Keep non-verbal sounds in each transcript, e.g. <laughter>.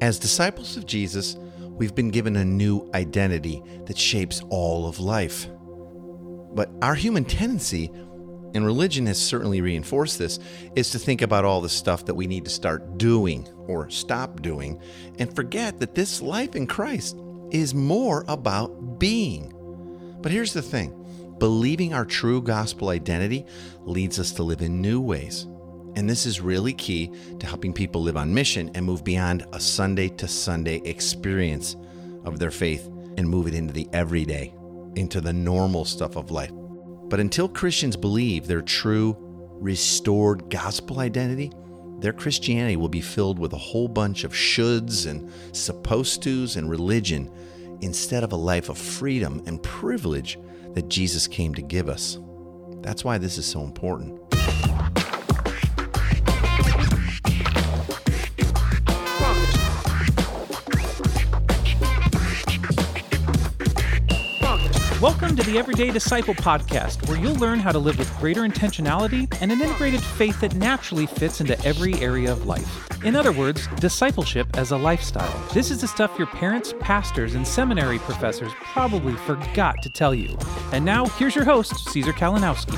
As disciples of Jesus, we've been given a new identity that shapes all of life. But our human tendency, and religion has certainly reinforced this, is to think about all the stuff that we need to start doing or stop doing and forget that this life in Christ is more about being. But here's the thing believing our true gospel identity leads us to live in new ways. And this is really key to helping people live on mission and move beyond a Sunday to Sunday experience of their faith and move it into the everyday, into the normal stuff of life. But until Christians believe their true, restored gospel identity, their Christianity will be filled with a whole bunch of shoulds and supposed tos and religion instead of a life of freedom and privilege that Jesus came to give us. That's why this is so important. Welcome to the Everyday Disciple podcast, where you'll learn how to live with greater intentionality and an integrated faith that naturally fits into every area of life. In other words, discipleship as a lifestyle. This is the stuff your parents, pastors, and seminary professors probably forgot to tell you. And now, here's your host, Caesar Kalinowski.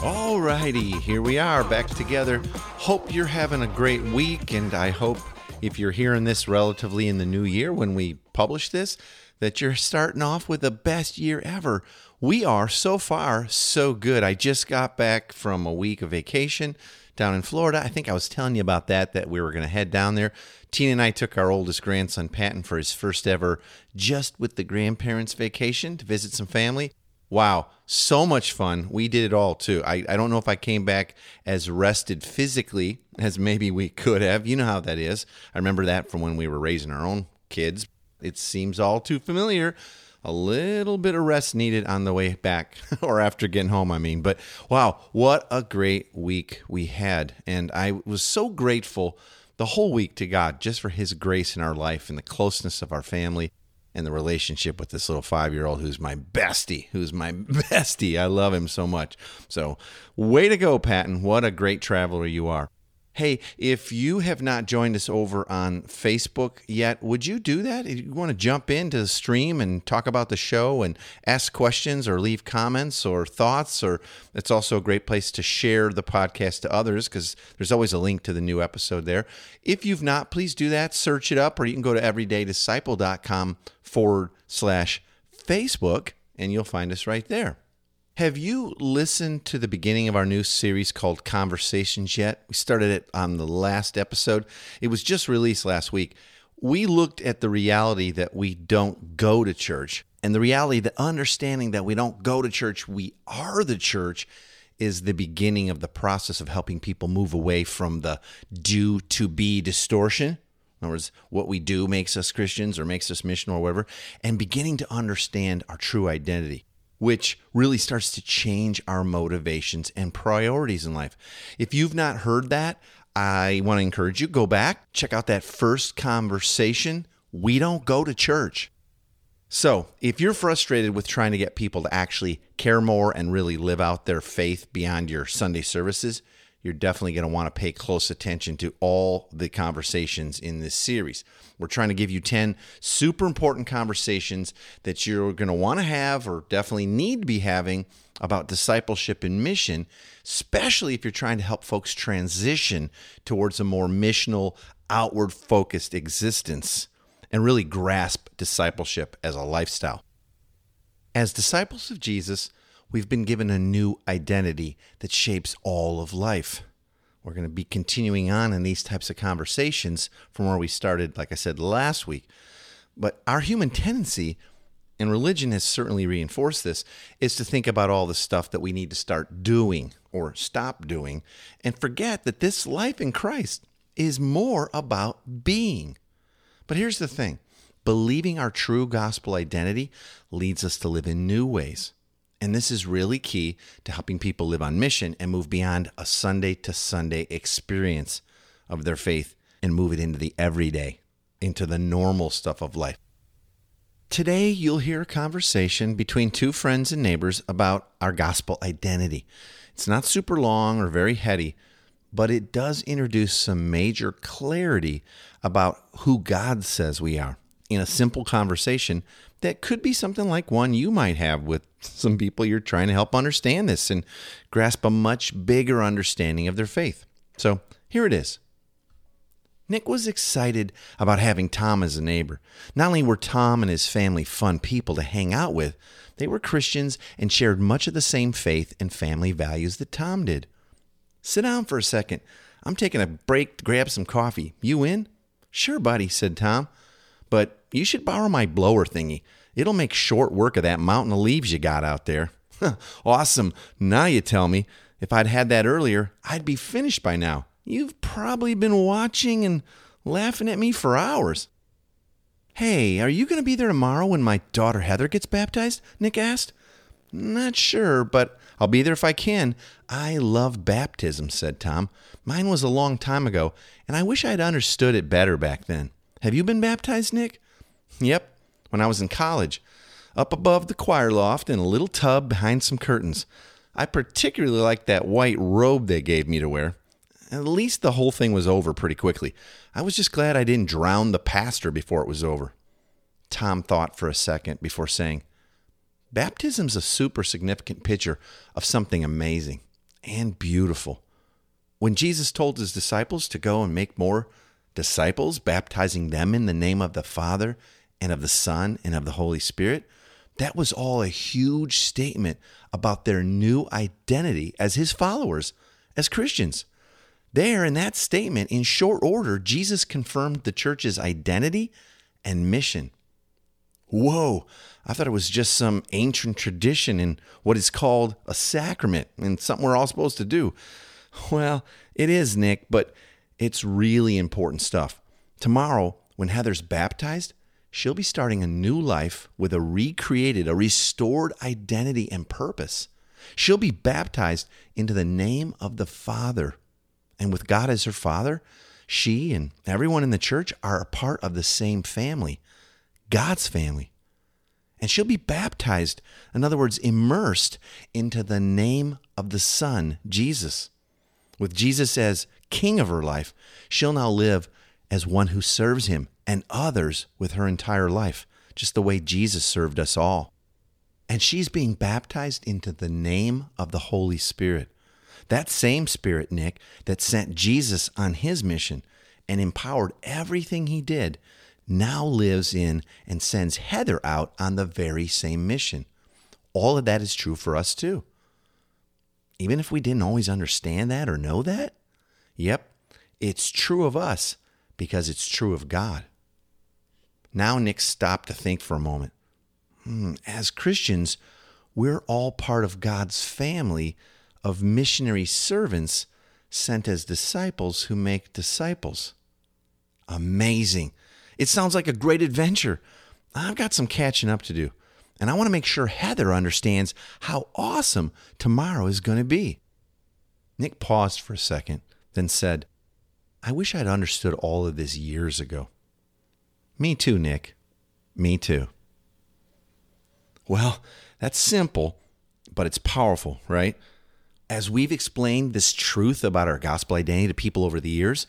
Alrighty, here we are back together. Hope you're having a great week, and I hope if you're hearing this relatively in the new year when we publish this, that you're starting off with the best year ever. We are so far so good. I just got back from a week of vacation down in Florida. I think I was telling you about that, that we were going to head down there. Tina and I took our oldest grandson, Patton, for his first ever just with the grandparents vacation to visit some family. Wow, so much fun. We did it all too. I, I don't know if I came back as rested physically as maybe we could have. You know how that is. I remember that from when we were raising our own kids. It seems all too familiar. A little bit of rest needed on the way back <laughs> or after getting home, I mean. But wow, what a great week we had. And I was so grateful the whole week to God just for His grace in our life and the closeness of our family and the relationship with this little five year old who's my bestie, who's my <laughs> bestie. I love him so much. So, way to go, Patton. What a great traveler you are. Hey, if you have not joined us over on Facebook yet, would you do that? If you want to jump into the stream and talk about the show and ask questions or leave comments or thoughts, or it's also a great place to share the podcast to others because there's always a link to the new episode there. If you've not, please do that. Search it up, or you can go to everydaydisciple.com forward slash Facebook and you'll find us right there. Have you listened to the beginning of our new series called Conversations yet? We started it on the last episode. It was just released last week. We looked at the reality that we don't go to church and the reality that understanding that we don't go to church, we are the church is the beginning of the process of helping people move away from the do to be distortion. In other words, what we do makes us Christians or makes us missional or whatever, and beginning to understand our true identity which really starts to change our motivations and priorities in life. If you've not heard that, I want to encourage you go back, check out that first conversation. We don't go to church. So, if you're frustrated with trying to get people to actually care more and really live out their faith beyond your Sunday services, you're definitely going to want to pay close attention to all the conversations in this series. We're trying to give you 10 super important conversations that you're going to want to have or definitely need to be having about discipleship and mission, especially if you're trying to help folks transition towards a more missional, outward focused existence and really grasp discipleship as a lifestyle. As disciples of Jesus, we've been given a new identity that shapes all of life. We're going to be continuing on in these types of conversations from where we started, like I said last week. But our human tendency, and religion has certainly reinforced this, is to think about all the stuff that we need to start doing or stop doing and forget that this life in Christ is more about being. But here's the thing believing our true gospel identity leads us to live in new ways. And this is really key to helping people live on mission and move beyond a Sunday to Sunday experience of their faith and move it into the everyday, into the normal stuff of life. Today, you'll hear a conversation between two friends and neighbors about our gospel identity. It's not super long or very heady, but it does introduce some major clarity about who God says we are in a simple conversation that could be something like one you might have with some people you're trying to help understand this and grasp a much bigger understanding of their faith. So here it is. Nick was excited about having Tom as a neighbor. Not only were Tom and his family fun people to hang out with, they were Christians and shared much of the same faith and family values that Tom did. Sit down for a second. I'm taking a break to grab some coffee. You in? Sure, buddy, said Tom. But you should borrow my blower thingy. It'll make short work of that mountain of leaves you got out there. <laughs> awesome. Now you tell me. If I'd had that earlier, I'd be finished by now. You've probably been watching and laughing at me for hours. Hey, are you going to be there tomorrow when my daughter Heather gets baptized? Nick asked. Not sure, but I'll be there if I can. I love baptism, said Tom. Mine was a long time ago, and I wish I'd understood it better back then. Have you been baptized, Nick? Yep, when I was in college. Up above the choir loft in a little tub behind some curtains. I particularly liked that white robe they gave me to wear. At least the whole thing was over pretty quickly. I was just glad I didn't drown the pastor before it was over. Tom thought for a second before saying, Baptism's a super significant picture of something amazing and beautiful. When Jesus told his disciples to go and make more disciples, baptizing them in the name of the Father and of the Son and of the Holy Spirit, that was all a huge statement about their new identity as his followers, as Christians. There, in that statement, in short order, Jesus confirmed the church's identity and mission. Whoa, I thought it was just some ancient tradition in what is called a sacrament and something we're all supposed to do. Well, it is, Nick, but it's really important stuff. Tomorrow, when Heather's baptized, she'll be starting a new life with a recreated, a restored identity and purpose. She'll be baptized into the name of the Father and with God as her father, she and everyone in the church are a part of the same family, God's family. And she'll be baptized, in other words, immersed into the name of the Son, Jesus. With Jesus as king of her life, she'll now live as one who serves him and others with her entire life, just the way Jesus served us all. And she's being baptized into the name of the Holy Spirit. That same Spirit, Nick, that sent Jesus on his mission and empowered everything he did, now lives in and sends Heather out on the very same mission. All of that is true for us too. Even if we didn't always understand that or know that, yep, it's true of us because it's true of God. Now, Nick stopped to think for a moment. Hmm, as Christians, we're all part of God's family of missionary servants sent as disciples who make disciples. Amazing. It sounds like a great adventure. I've got some catching up to do, and I want to make sure Heather understands how awesome tomorrow is going to be. Nick paused for a second, then said, I wish I'd understood all of this years ago. Me too, Nick. Me too. Well, that's simple, but it's powerful, right? as we've explained this truth about our gospel identity to people over the years,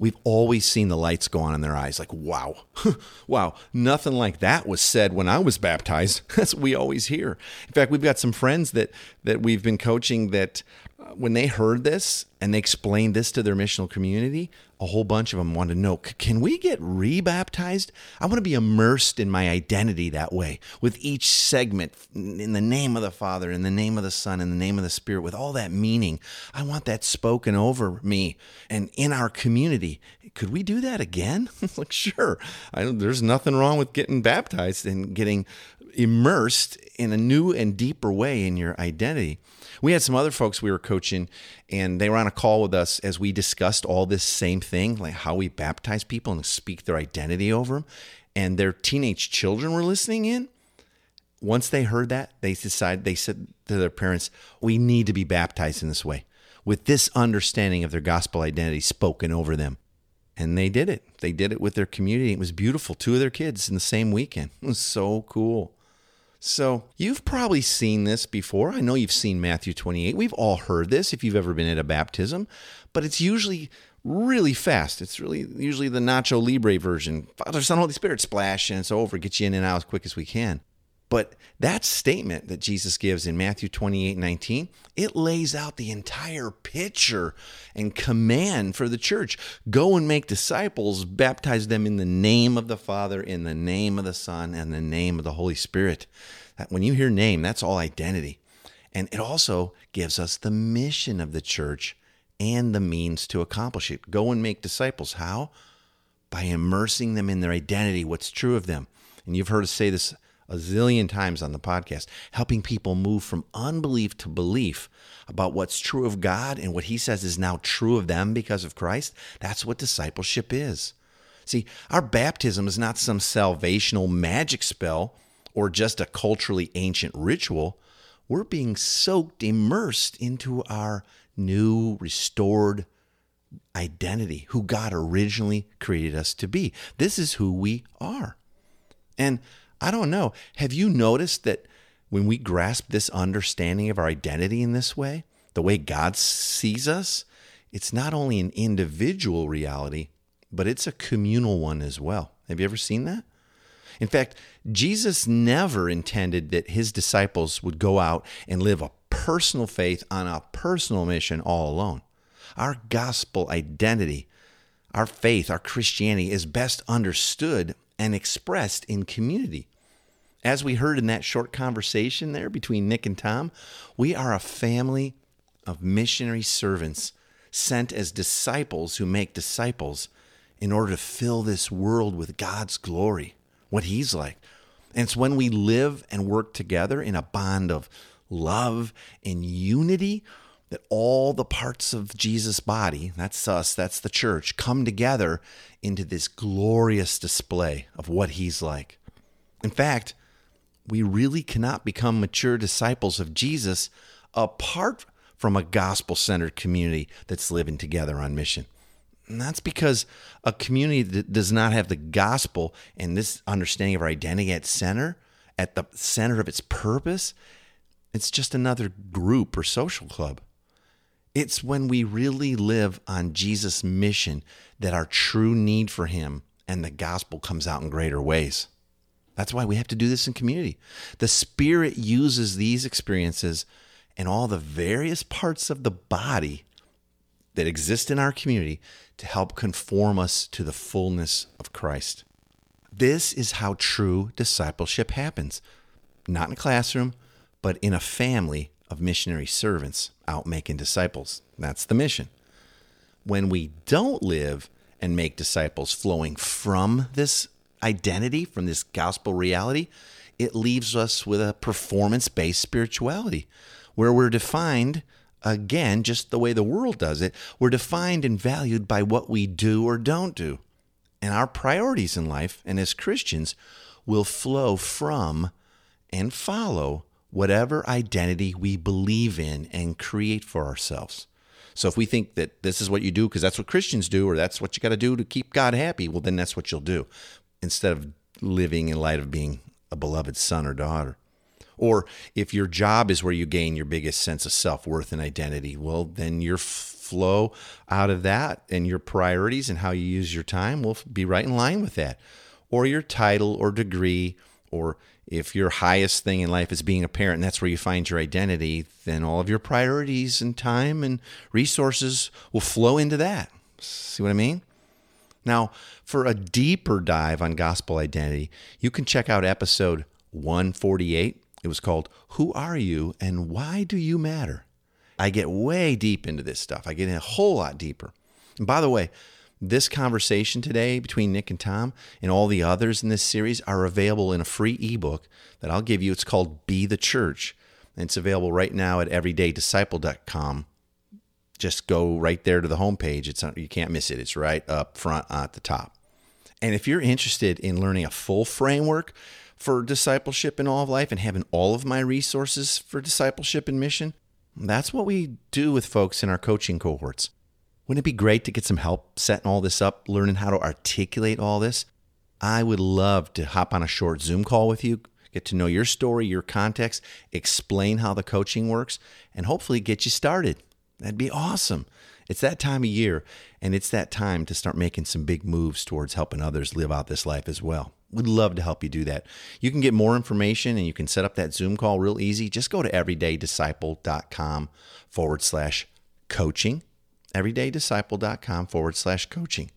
we've always seen the lights go on in their eyes like, wow, <laughs> wow, nothing like that was said when I was baptized. <laughs> That's what we always hear. In fact, we've got some friends that, that we've been coaching that uh, when they heard this and they explained this to their missional community, a whole bunch of them wanted to know can we get rebaptized? I want to be immersed in my identity that way, with each segment in the name of the Father, in the name of the Son, in the name of the Spirit, with all that meaning. I want that spoken over me and in our community. Could we do that again? <laughs> like, sure. There's nothing wrong with getting baptized and getting immersed in a new and deeper way in your identity. We had some other folks we were coaching, and they were on a call with us as we discussed all this same thing, like how we baptize people and speak their identity over them. And their teenage children were listening in. Once they heard that, they decided, they said to their parents, We need to be baptized in this way, with this understanding of their gospel identity spoken over them. And they did it. They did it with their community. It was beautiful. Two of their kids in the same weekend. <laughs> It was so cool. So, you've probably seen this before. I know you've seen Matthew 28. We've all heard this if you've ever been at a baptism, but it's usually really fast. It's really usually the Nacho Libre version. Father, Son, Holy Spirit splash, and it's over. Get you in and out as quick as we can. But that statement that Jesus gives in Matthew 28 19, it lays out the entire picture and command for the church. Go and make disciples, baptize them in the name of the Father, in the name of the Son, and the name of the Holy Spirit. When you hear name, that's all identity. And it also gives us the mission of the church and the means to accomplish it. Go and make disciples. How? By immersing them in their identity, what's true of them. And you've heard us say this a zillion times on the podcast, helping people move from unbelief to belief about what's true of God and what He says is now true of them because of Christ. That's what discipleship is. See, our baptism is not some salvational magic spell or just a culturally ancient ritual. We're being soaked, immersed into our new, restored identity, who God originally created us to be. This is who we are. And I don't know. Have you noticed that when we grasp this understanding of our identity in this way, the way God sees us, it's not only an individual reality, but it's a communal one as well. Have you ever seen that? In fact, Jesus never intended that his disciples would go out and live a personal faith on a personal mission all alone. Our gospel identity, our faith, our Christianity is best understood and expressed in community. As we heard in that short conversation there between Nick and Tom, we are a family of missionary servants sent as disciples who make disciples in order to fill this world with God's glory, what He's like. And it's when we live and work together in a bond of love and unity that all the parts of Jesus' body, that's us, that's the church, come together into this glorious display of what He's like. In fact, we really cannot become mature disciples of Jesus apart from a gospel centered community that's living together on mission. And that's because a community that does not have the gospel and this understanding of our identity at center, at the center of its purpose, it's just another group or social club. It's when we really live on Jesus' mission that our true need for Him and the gospel comes out in greater ways. That's why we have to do this in community. The Spirit uses these experiences and all the various parts of the body that exist in our community to help conform us to the fullness of Christ. This is how true discipleship happens. Not in a classroom, but in a family of missionary servants out making disciples. That's the mission. When we don't live and make disciples flowing from this identity, from this gospel reality, it leaves us with a performance based spirituality where we're defined, again, just the way the world does it, we're defined and valued by what we do or don't do. And our priorities in life and as Christians will flow from and follow whatever identity we believe in and create for ourselves. So if we think that this is what you do because that's what Christians do or that's what you got to do to keep God happy, well, then that's what you'll do instead of living in light of being a beloved son or daughter. Or if your job is where you gain your biggest sense of self worth and identity, well, then your flow out of that and your priorities and how you use your time will be right in line with that. Or your title or degree, or if your highest thing in life is being a parent and that's where you find your identity, then all of your priorities and time and resources will flow into that. See what I mean? Now, for a deeper dive on gospel identity, you can check out episode 148. It was called Who Are You and Why Do You Matter? I get way deep into this stuff. I get in a whole lot deeper. And by the way, this conversation today between Nick and Tom and all the others in this series are available in a free ebook that I'll give you. It's called Be the Church. And it's available right now at everydaydisciple.com just go right there to the homepage. It's you can't miss it. It's right up front at the top. And if you're interested in learning a full framework for discipleship in all of life and having all of my resources for discipleship and mission, that's what we do with folks in our coaching cohorts. Wouldn't it be great to get some help setting all this up, learning how to articulate all this? I would love to hop on a short Zoom call with you, get to know your story, your context, explain how the coaching works, and hopefully get you started. That'd be awesome. It's that time of year, and it's that time to start making some big moves towards helping others live out this life as well. We'd love to help you do that. You can get more information and you can set up that Zoom call real easy. Just go to everydaydisciple.com forward slash coaching. Everydaydisciple.com forward slash coaching.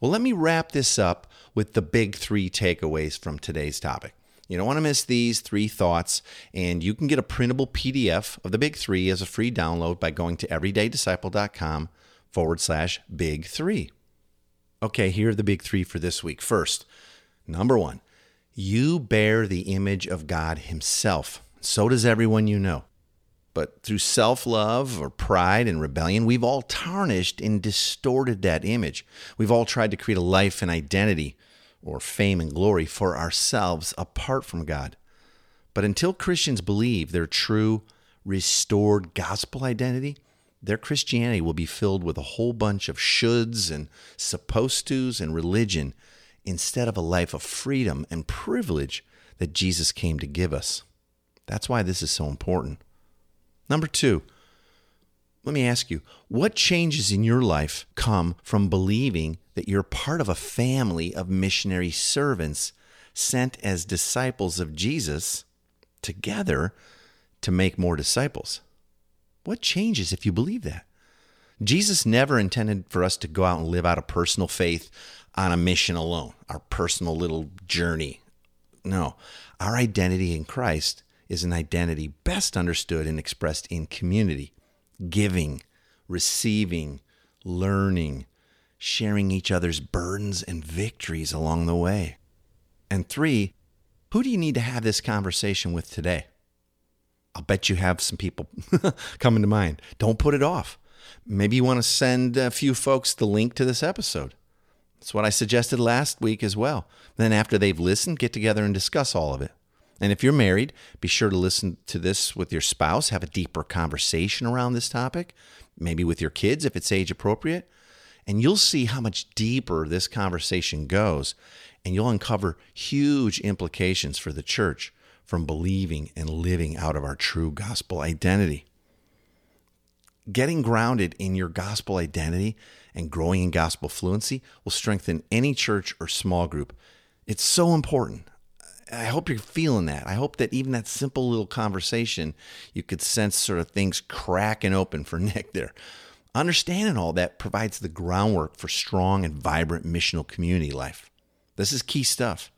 Well, let me wrap this up with the big three takeaways from today's topic. You don't want to miss these three thoughts, and you can get a printable PDF of the big three as a free download by going to everydaydisciple.com forward slash big three. Okay, here are the big three for this week. First, number one, you bear the image of God Himself. So does everyone you know. But through self love or pride and rebellion, we've all tarnished and distorted that image. We've all tried to create a life and identity or fame and glory for ourselves apart from God. But until Christians believe their true, restored gospel identity, their Christianity will be filled with a whole bunch of shoulds and supposed tos and religion instead of a life of freedom and privilege that Jesus came to give us. That's why this is so important. Number two, let me ask you what changes in your life come from believing that you're part of a family of missionary servants sent as disciples of Jesus together to make more disciples? What changes if you believe that? Jesus never intended for us to go out and live out a personal faith on a mission alone, our personal little journey. No, our identity in Christ is an identity best understood and expressed in community, giving, receiving, learning, sharing each other's burdens and victories along the way. And three, who do you need to have this conversation with today? I'll bet you have some people <laughs> coming to mind. Don't put it off. Maybe you want to send a few folks the link to this episode. That's what I suggested last week as well. Then, after they've listened, get together and discuss all of it. And if you're married, be sure to listen to this with your spouse, have a deeper conversation around this topic, maybe with your kids if it's age appropriate. And you'll see how much deeper this conversation goes. And you'll uncover huge implications for the church from believing and living out of our true gospel identity. Getting grounded in your gospel identity and growing in gospel fluency will strengthen any church or small group. It's so important. I hope you're feeling that. I hope that even that simple little conversation, you could sense sort of things cracking open for <laughs> Nick there. Understanding all that provides the groundwork for strong and vibrant missional community life. This is key stuff.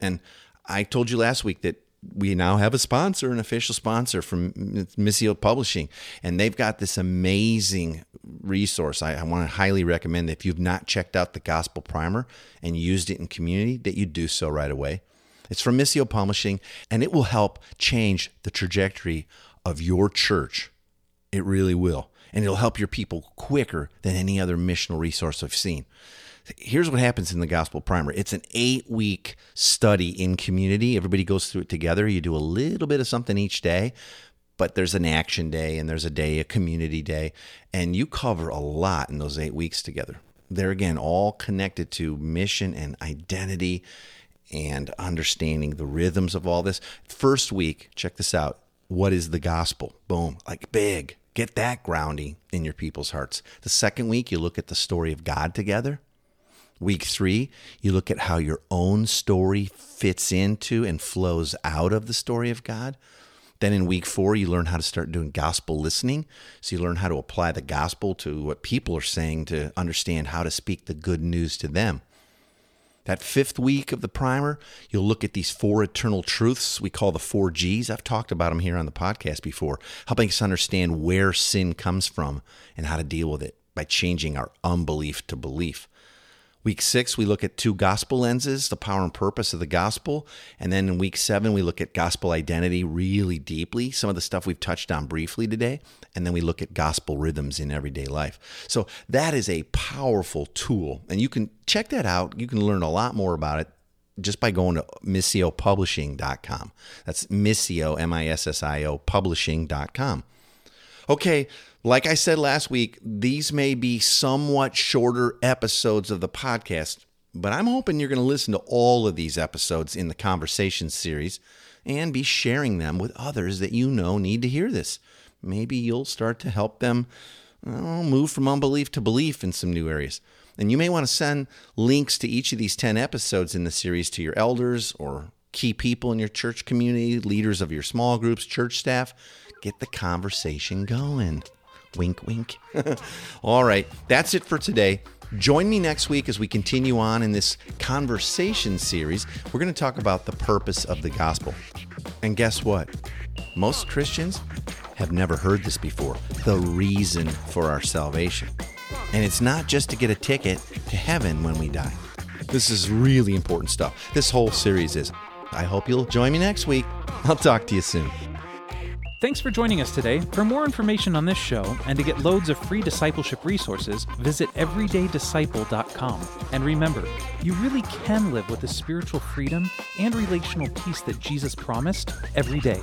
And I told you last week that we now have a sponsor, an official sponsor from Missio Publishing, and they've got this amazing resource. I, I want to highly recommend that if you've not checked out the Gospel Primer and used it in community, that you do so right away. It's from Missio Publishing, and it will help change the trajectory of your church. It really will. And it'll help your people quicker than any other missional resource I've seen. Here's what happens in the gospel primer. It's an eight week study in community. Everybody goes through it together. You do a little bit of something each day but there's an action day and there's a day a community day and you cover a lot in those eight weeks together. They're again all connected to mission and identity and understanding the rhythms of all this. First week check this out. What is the gospel? Boom. Like big. Get that grounding in your people's hearts. The second week you look at the story of god together. Week three, you look at how your own story fits into and flows out of the story of God. Then in week four, you learn how to start doing gospel listening. So you learn how to apply the gospel to what people are saying to understand how to speak the good news to them. That fifth week of the primer, you'll look at these four eternal truths we call the four G's. I've talked about them here on the podcast before, helping us understand where sin comes from and how to deal with it by changing our unbelief to belief. Week six, we look at two gospel lenses, the power and purpose of the gospel. And then in week seven, we look at gospel identity really deeply, some of the stuff we've touched on briefly today. And then we look at gospel rhythms in everyday life. So that is a powerful tool. And you can check that out. You can learn a lot more about it just by going to missiopublishing.com. That's missio, M I S S I O, publishing.com. Okay, like I said last week, these may be somewhat shorter episodes of the podcast, But I'm hoping you're going to listen to all of these episodes in the Conversation series and be sharing them with others that you know need to hear this. Maybe you'll start to help them well, move from unbelief to belief in some new areas. And you may want to send links to each of these 10 episodes in the series to your elders or key people in your church community, leaders of your small groups, church staff. Get the conversation going. Wink, wink. <laughs> All right, that's it for today. Join me next week as we continue on in this conversation series. We're going to talk about the purpose of the gospel. And guess what? Most Christians have never heard this before the reason for our salvation. And it's not just to get a ticket to heaven when we die. This is really important stuff. This whole series is. I hope you'll join me next week. I'll talk to you soon. Thanks for joining us today. For more information on this show and to get loads of free discipleship resources, visit everydaydisciple.com. And remember, you really can live with the spiritual freedom and relational peace that Jesus promised every day.